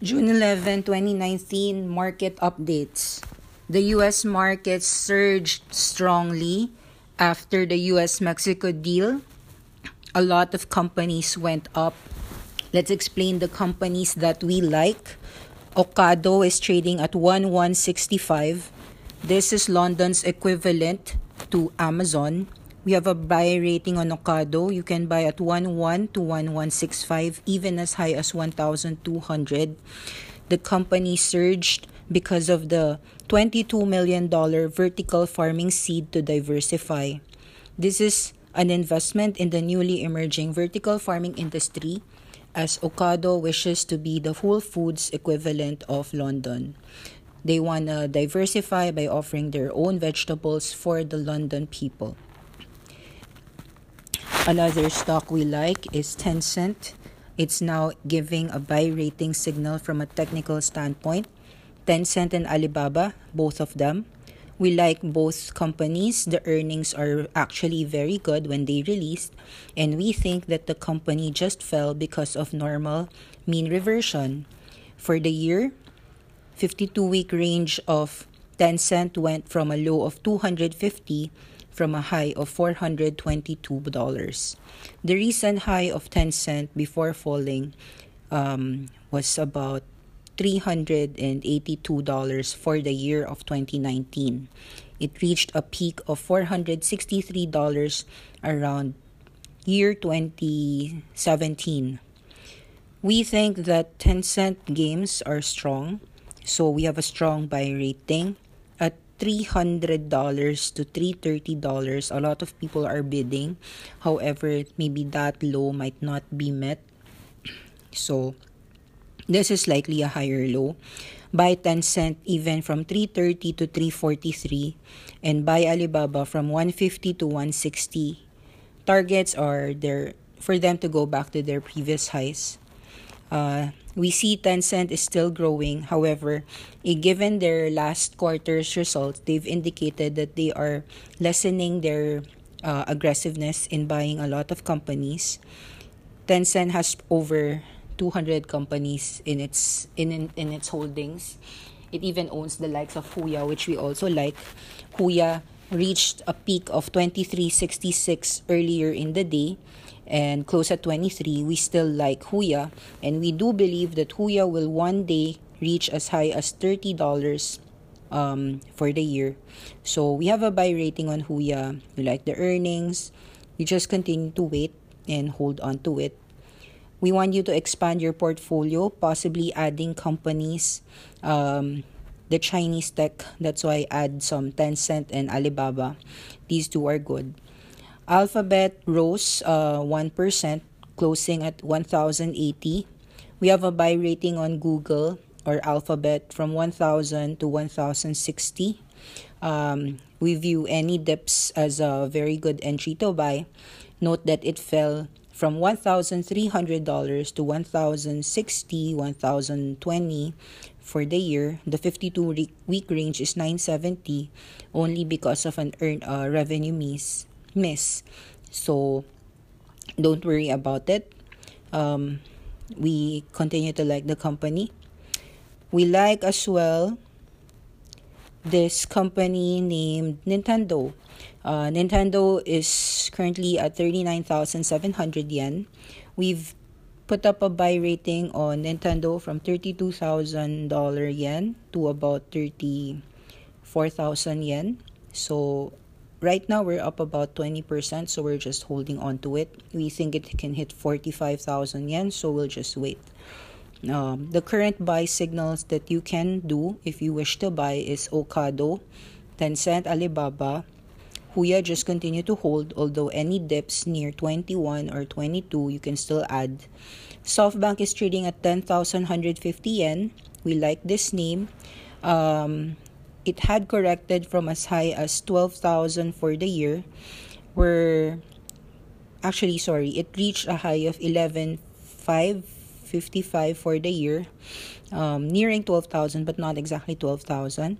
June 11, 2019 market updates. The US market surged strongly after the US Mexico deal. A lot of companies went up. Let's explain the companies that we like. Ocado is trading at 1165. This is London's equivalent to Amazon. We have a buy rating on Ocado. You can buy at 11 to 1165, even as high as 1200. The company surged because of the $22 million vertical farming seed to diversify. This is an investment in the newly emerging vertical farming industry as Ocado wishes to be the Whole Foods equivalent of London. They want to diversify by offering their own vegetables for the London people. Another stock we like is Tencent. It's now giving a buy rating signal from a technical standpoint. Tencent and Alibaba, both of them. We like both companies. The earnings are actually very good when they released, and we think that the company just fell because of normal mean reversion. For the year, 52 week range of Tencent went from a low of 250 from a high of $422. The recent high of Tencent before falling um, was about $382 for the year of 2019. It reached a peak of $463 around year 2017. We think that Tencent games are strong, so we have a strong buy rating. $300 to $330. A lot of people are bidding. However, maybe that low might not be met. So, this is likely a higher low. Buy Tencent even from 330 to 343 and buy Alibaba from 150 to 160. Targets are there for them to go back to their previous highs. Uh, we see Tencent is still growing. However, eh, given their last quarter's results, they've indicated that they are lessening their uh, aggressiveness in buying a lot of companies. Tencent has over 200 companies in its in, in, in its holdings. It even owns the likes of Huya, which we also like. Huya reached a peak of 2366 earlier in the day and close at 23, we still like Huya, and we do believe that Huya will one day reach as high as $30 um, for the year. So we have a buy rating on Huya. We like the earnings. We just continue to wait and hold on to it. We want you to expand your portfolio, possibly adding companies. Um, the Chinese tech, that's why I add some Tencent and Alibaba. These two are good. Alphabet rose uh, 1%, closing at 1,080. We have a buy rating on Google or Alphabet from 1,000 to 1,060. Um, we view any dips as a very good entry to buy. Note that it fell from $1,300 to $1,060, $1,020 for the year. The 52 week range is 970 only because of an earned uh, revenue miss miss. So don't worry about it. Um, we continue to like the company. We like as well this company named Nintendo. Uh, Nintendo is currently at 39,700 yen. We've put up a buy rating on Nintendo from $32,000 yen to about 34,000 yen. So right now we're up about 20% so we're just holding on to it we think it can hit 45,000 yen so we'll just wait um, the current buy signals that you can do if you wish to buy is Ocado, Tencent, Alibaba, Huya just continue to hold although any dips near 21 or 22 you can still add SoftBank is trading at 10,150 yen. We like this name. Um, it had corrected from as high as 12,000 for the year. We're actually sorry, it reached a high of 11,555 for the year, um, nearing 12,000 but not exactly 12,000.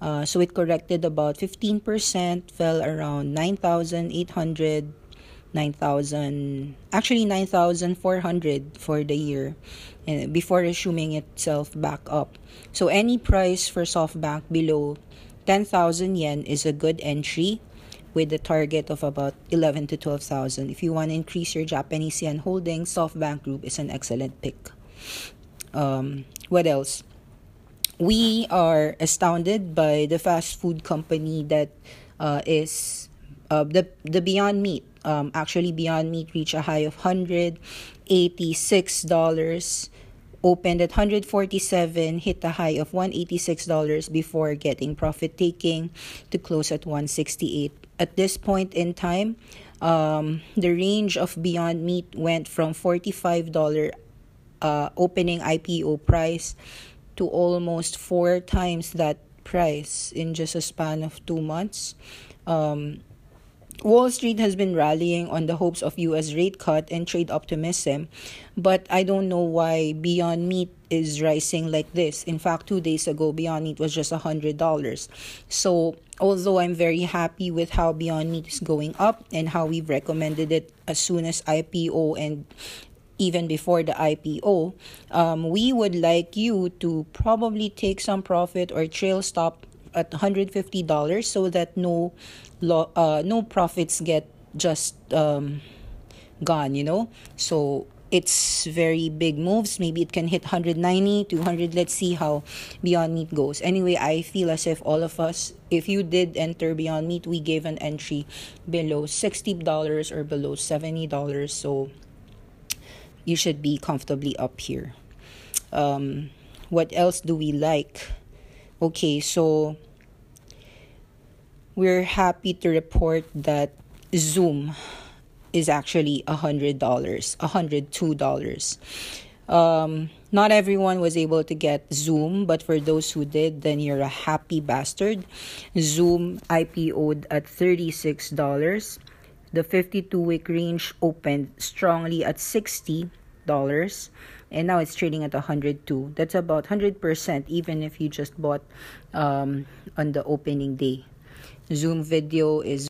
Uh, so it corrected about 15%, fell around 9,800, 9,000, actually 9,400 for the year uh, before resuming itself back up. So any price for SoftBank below 10,000 yen is a good entry with a target of about 11 to 12,000. If you want to increase your Japanese yen holdings, SoftBank Group is an excellent pick. Um, what else? we are astounded by the fast food company that uh, is uh, the the Beyond Meat. Um, actually, Beyond Meat reached a high of hundred eighty six dollars. Opened at 147, hit a high of $186 before getting profit taking to close at 168. At this point in time, um, the range of Beyond Meat went from $45 uh, opening IPO price to almost four times that price in just a span of two months. Um, Wall Street has been rallying on the hopes of US rate cut and trade optimism, but I don't know why Beyond Meat is rising like this. In fact, two days ago, Beyond Meat was just $100. So, although I'm very happy with how Beyond Meat is going up and how we've recommended it as soon as IPO and even before the IPO, um, we would like you to probably take some profit or trail stop at $150 so that no lo- uh, no profits get just um, gone, you know? So it's very big moves. Maybe it can hit 190, 200. Let's see how Beyond Meat goes. Anyway, I feel as if all of us, if you did enter Beyond Meat, we gave an entry below $60 or below $70. So you should be comfortably up here. Um, what else do we like? Okay, so we're happy to report that Zoom is actually a hundred dollars, a hundred two dollars. Um, not everyone was able to get Zoom, but for those who did, then you're a happy bastard. Zoom IPO'd at $36 the 52 week range opened strongly at $60 and now it's trading at 102 that's about 100% even if you just bought um, on the opening day. Zoom video is